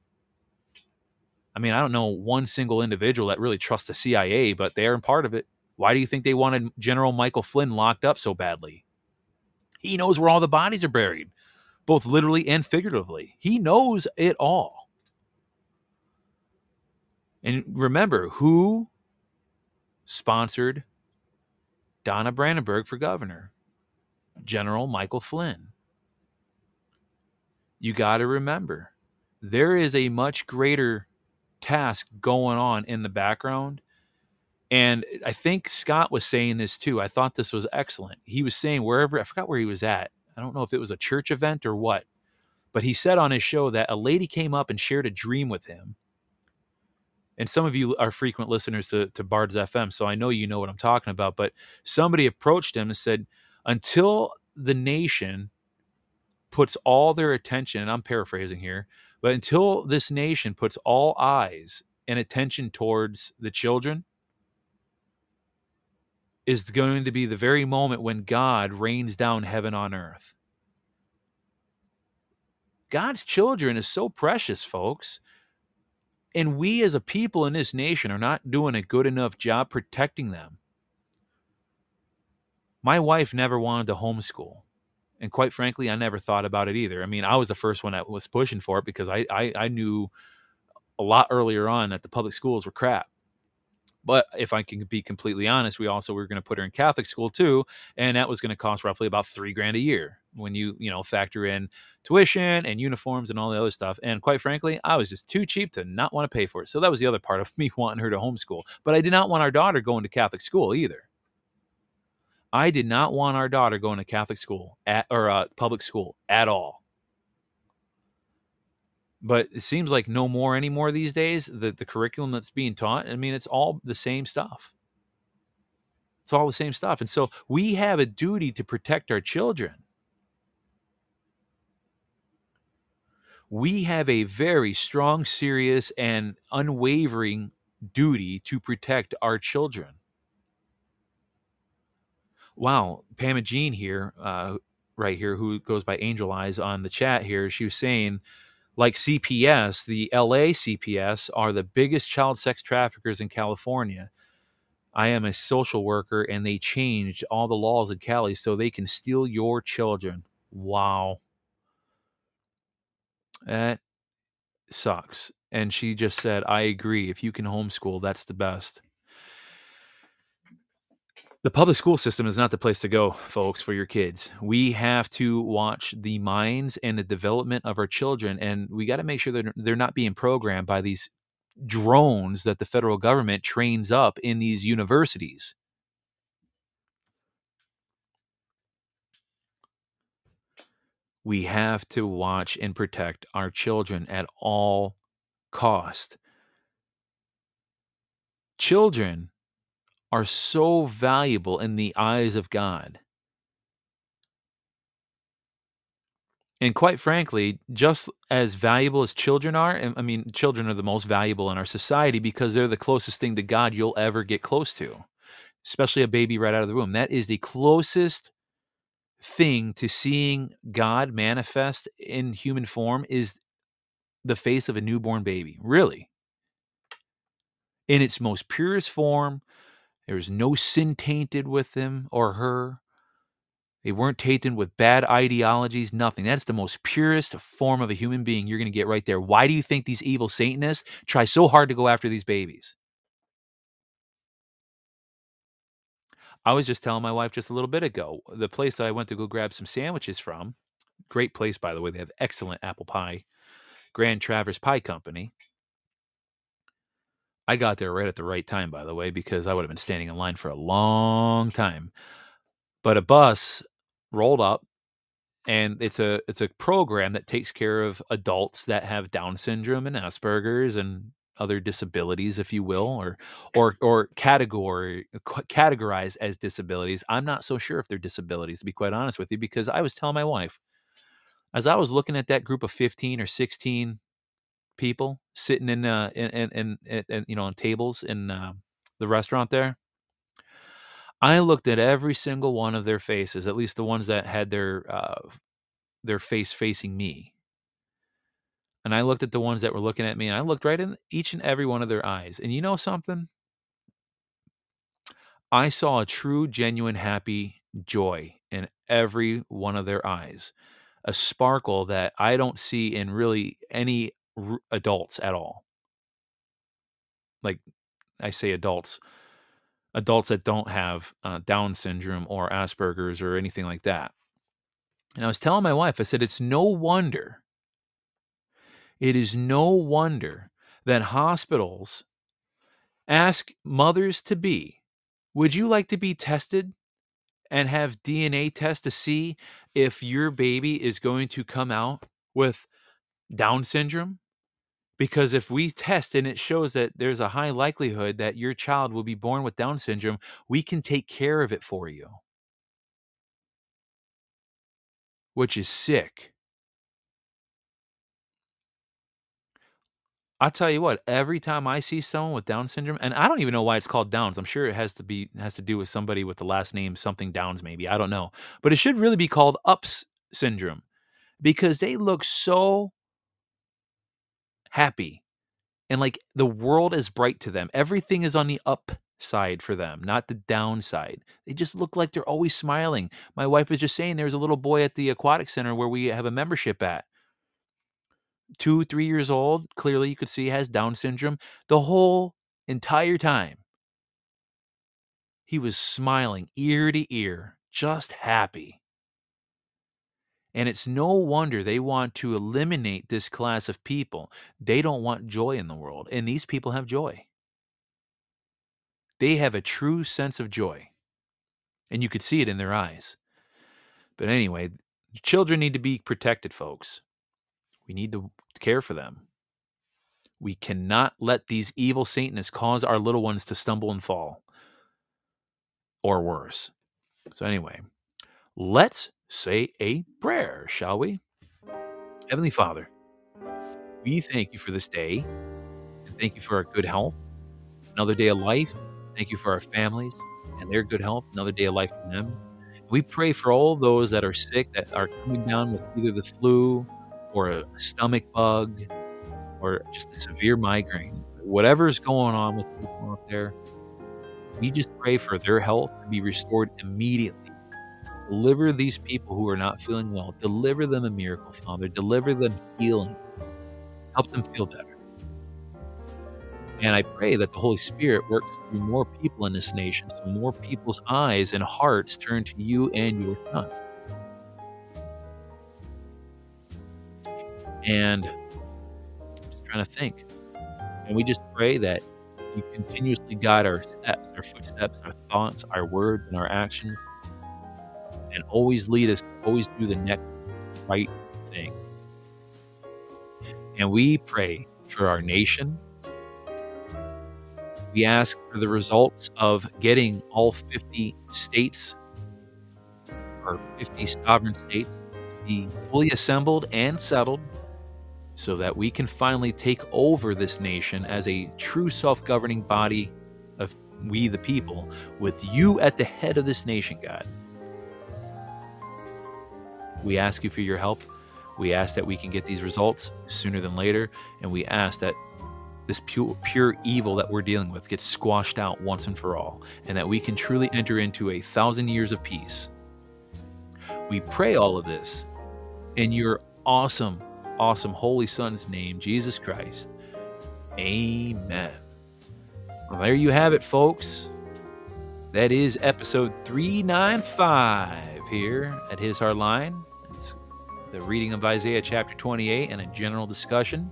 I mean, I don't know one single individual that really trusts the CIA, but they're in part of it. Why do you think they wanted General Michael Flynn locked up so badly? He knows where all the bodies are buried, both literally and figuratively. He knows it all. And remember, who sponsored Donna Brandenburg for governor, General Michael Flynn. You got to remember, there is a much greater task going on in the background. And I think Scott was saying this too. I thought this was excellent. He was saying wherever, I forgot where he was at. I don't know if it was a church event or what, but he said on his show that a lady came up and shared a dream with him and some of you are frequent listeners to, to Bards FM, so I know you know what I'm talking about. But somebody approached him and said, until the nation puts all their attention, and I'm paraphrasing here, but until this nation puts all eyes and attention towards the children, is going to be the very moment when God rains down heaven on earth. God's children is so precious, folks. And we as a people in this nation are not doing a good enough job protecting them. My wife never wanted to homeschool. And quite frankly, I never thought about it either. I mean, I was the first one that was pushing for it because I, I, I knew a lot earlier on that the public schools were crap. But if I can be completely honest, we also were going to put her in Catholic school too, and that was going to cost roughly about three grand a year when you you know factor in tuition and uniforms and all the other stuff. And quite frankly, I was just too cheap to not want to pay for it. So that was the other part of me wanting her to homeschool. But I did not want our daughter going to Catholic school either. I did not want our daughter going to Catholic school at or uh, public school at all but it seems like no more anymore these days. The the curriculum that's being taught, I mean, it's all the same stuff. It's all the same stuff. And so we have a duty to protect our children. We have a very strong, serious, and unwavering duty to protect our children. Wow, Pam and Jean here, uh, right here, who goes by Angel Eyes on the chat here, she was saying like CPS, the LA CPS are the biggest child sex traffickers in California. I am a social worker and they changed all the laws in Cali so they can steal your children. Wow. That sucks. And she just said, I agree. If you can homeschool, that's the best the public school system is not the place to go, folks, for your kids. We have to watch the minds and the development of our children, and we got to make sure that they're not being programmed by these drones that the federal government trains up in these universities. We have to watch and protect our children at all cost. Children are so valuable in the eyes of God. And quite frankly, just as valuable as children are, I mean, children are the most valuable in our society because they're the closest thing to God you'll ever get close to, especially a baby right out of the womb. That is the closest thing to seeing God manifest in human form is the face of a newborn baby, really. In its most purest form, there was no sin tainted with him or her. They weren't tainted with bad ideologies, nothing. That's the most purest form of a human being you're going to get right there. Why do you think these evil Satanists try so hard to go after these babies? I was just telling my wife just a little bit ago the place that I went to go grab some sandwiches from, great place, by the way. They have excellent apple pie, Grand Traverse Pie Company. I got there right at the right time, by the way, because I would have been standing in line for a long time. But a bus rolled up and it's a it's a program that takes care of adults that have down syndrome and asperger's and other disabilities if you will or or or category categorized as disabilities i'm not so sure if they're disabilities to be quite honest with you because i was telling my wife as i was looking at that group of 15 or 16 people sitting in uh in in, in, in you know on tables in uh, the restaurant there I looked at every single one of their faces, at least the ones that had their uh, their face facing me. And I looked at the ones that were looking at me, and I looked right in each and every one of their eyes. And you know something? I saw a true, genuine, happy joy in every one of their eyes, a sparkle that I don't see in really any r- adults at all. Like I say, adults adults that don't have uh, Down syndrome or Asperger's or anything like that. And I was telling my wife, I said, it's no wonder, it is no wonder that hospitals ask mothers to be, would you like to be tested and have DNA tests to see if your baby is going to come out with Down syndrome? Because if we test and it shows that there's a high likelihood that your child will be born with Down syndrome, we can take care of it for you. Which is sick. I'll tell you what, every time I see someone with Down syndrome, and I don't even know why it's called Downs. I'm sure it has to be has to do with somebody with the last name something Downs, maybe. I don't know. But it should really be called Ups syndrome because they look so happy and like the world is bright to them. Everything is on the upside for them, not the downside. They just look like they're always smiling. My wife was just saying there's a little boy at the aquatic center where we have a membership at. Two, three years old, clearly you could see has Down syndrome. The whole entire time, he was smiling ear to ear, just happy. And it's no wonder they want to eliminate this class of people. They don't want joy in the world. And these people have joy. They have a true sense of joy. And you could see it in their eyes. But anyway, children need to be protected, folks. We need to care for them. We cannot let these evil Satanists cause our little ones to stumble and fall or worse. So, anyway, let's say a prayer, shall we? Heavenly Father, we thank you for this day. And thank you for our good health, another day of life. Thank you for our families and their good health, another day of life for them. We pray for all those that are sick, that are coming down with either the flu or a stomach bug or just a severe migraine. Whatever is going on with people out there, we just pray for their health to be restored immediately Deliver these people who are not feeling well. Deliver them a miracle, Father. Deliver them healing. Help them feel better. And I pray that the Holy Spirit works through more people in this nation so more people's eyes and hearts turn to you and your Son. And I'm just trying to think. And we just pray that you continuously guide our steps, our footsteps, our thoughts, our words, and our actions and always lead us, always do the next right thing. And we pray for our nation. We ask for the results of getting all 50 states or 50 sovereign states to be fully assembled and settled so that we can finally take over this nation as a true self governing body of we the people, with you at the head of this nation, God. We ask you for your help. We ask that we can get these results sooner than later. And we ask that this pure, pure evil that we're dealing with gets squashed out once and for all, and that we can truly enter into a thousand years of peace. We pray all of this in your awesome, awesome Holy Son's name, Jesus Christ. Amen. Well, there you have it, folks. That is episode 395 here at His Hard Line the reading of Isaiah chapter 28 and a general discussion.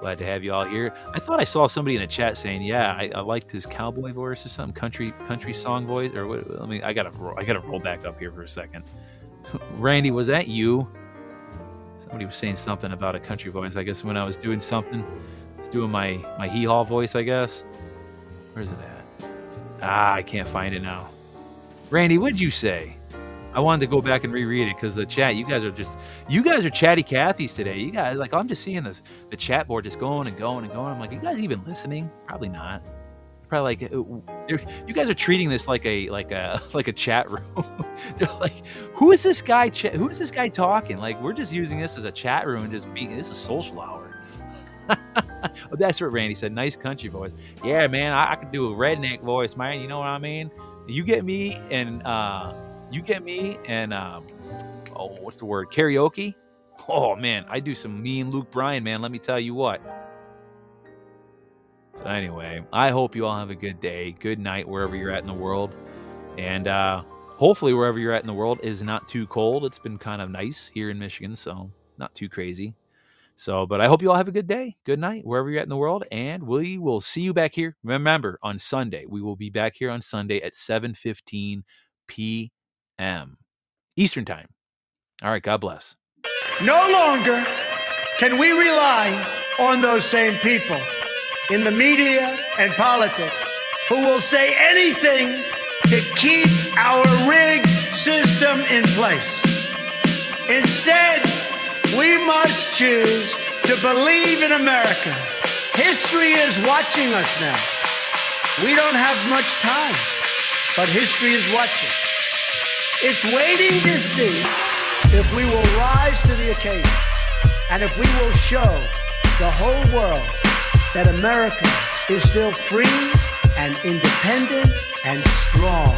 Glad to have you all here. I thought I saw somebody in the chat saying, "Yeah, I, I liked his cowboy voice or something, country country song voice." Or what? Let me. I gotta. I gotta roll back up here for a second. Randy, was that you? Somebody was saying something about a country voice. I guess when I was doing something, I was doing my my hee haw voice. I guess. Where's it at? Ah, I can't find it now. Randy, what'd you say? I wanted to go back and reread it because the chat, you guys are just, you guys are chatty Cathy's today. You guys, like, I'm just seeing this, the chat board just going and going and going. I'm like, you guys even listening? Probably not. Probably like, uh, you're- guys are treating this like a, like a, like a chat room. They're like, who is this guy? Ch- who is this guy talking? Like, we're just using this as a chat room and just being, this is social hour. oh, that's what Randy said. Nice country voice. Yeah, man, I, I could do a redneck voice, man. You know what I mean? You get me and uh, you get me and um, oh, what's the word? Karaoke. Oh man, I do some me and Luke Bryan, man. Let me tell you what. So anyway, I hope you all have a good day, good night wherever you're at in the world, and uh, hopefully wherever you're at in the world is not too cold. It's been kind of nice here in Michigan, so not too crazy. So, but I hope you all have a good day, good night, wherever you're at in the world, and we will see you back here. Remember, on Sunday, we will be back here on Sunday at 7:15 p.m. Eastern Time. All right, God bless. No longer can we rely on those same people in the media and politics who will say anything to keep our rigged system in place. Instead, we must choose to believe in America. History is watching us now. We don't have much time, but history is watching. It's waiting to see if we will rise to the occasion and if we will show the whole world that America is still free and independent and strong.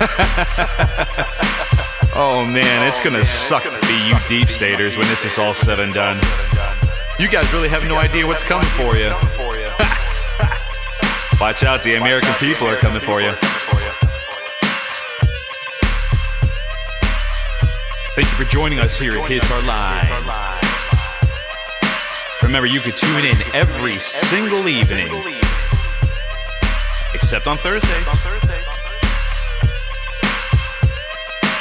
Oh man, it's gonna oh, suck to be you deep staters when this is all said and done. You guys really have no idea what's coming for you. Watch out, the American people are coming for you. Thank you for joining us here at His Hard Line. Remember, you could tune in every single evening, except on Thursdays.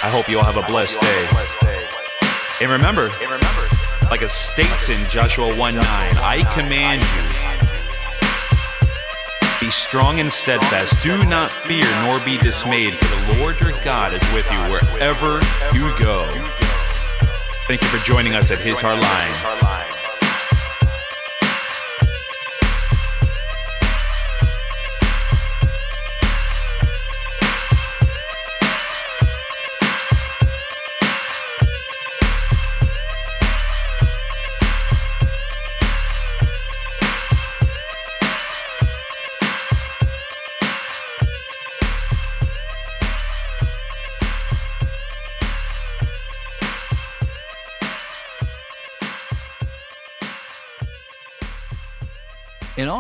I hope you all have a blessed day. And remember, like it states in Joshua 1 9, I command you, be strong and steadfast. Do not fear nor be dismayed, for the Lord your God is with you wherever you go. Thank you for joining us at His Hard Line.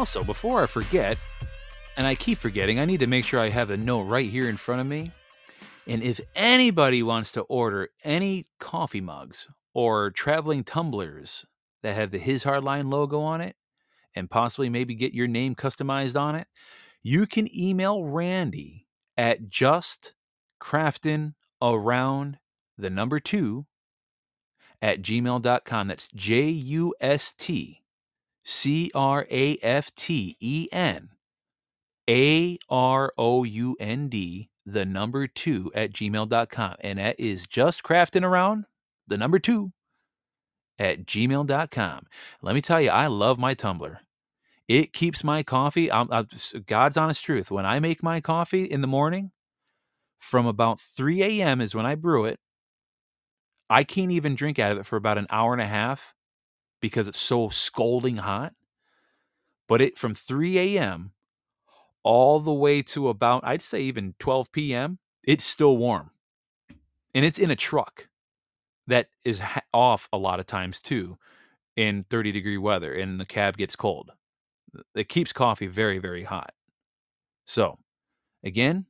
Also, before I forget, and I keep forgetting, I need to make sure I have the note right here in front of me. And if anybody wants to order any coffee mugs or traveling tumblers that have the His Hardline logo on it, and possibly maybe get your name customized on it, you can email Randy at just crafting around the number two at gmail.com. That's J U S T C R A F T E N A R O U N D, the number two at gmail.com. And that is just crafting around the number two at gmail.com. Let me tell you, I love my tumbler. It keeps my coffee. I'm, I'm, God's honest truth. When I make my coffee in the morning, from about 3 a.m. is when I brew it. I can't even drink out of it for about an hour and a half because it's so scalding hot. But it from 3 a.m. all the way to about, I'd say even 12 p.m., it's still warm. And it's in a truck that is off a lot of times too in 30 degree weather and the cab gets cold. It keeps coffee very, very hot. So, again,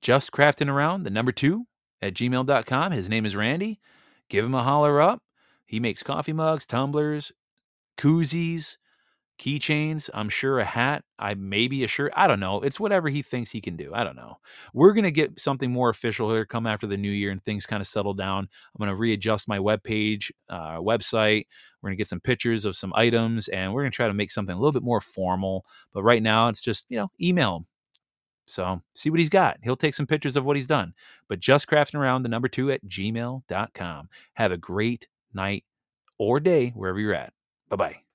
just crafting around the number two at gmail.com. His name is Randy. Give him a holler up. He makes coffee mugs, tumblers, koozies, keychains. I'm sure a hat. I maybe a shirt. I don't know. It's whatever he thinks he can do. I don't know. We're gonna get something more official here come after the new year and things kind of settle down. I'm gonna readjust my webpage, uh, website. We're gonna get some pictures of some items, and we're gonna try to make something a little bit more formal. But right now, it's just you know email him. So see what he's got. He'll take some pictures of what he's done. But just crafting around the number two at gmail.com. Have a great night or day wherever you're at. Bye bye.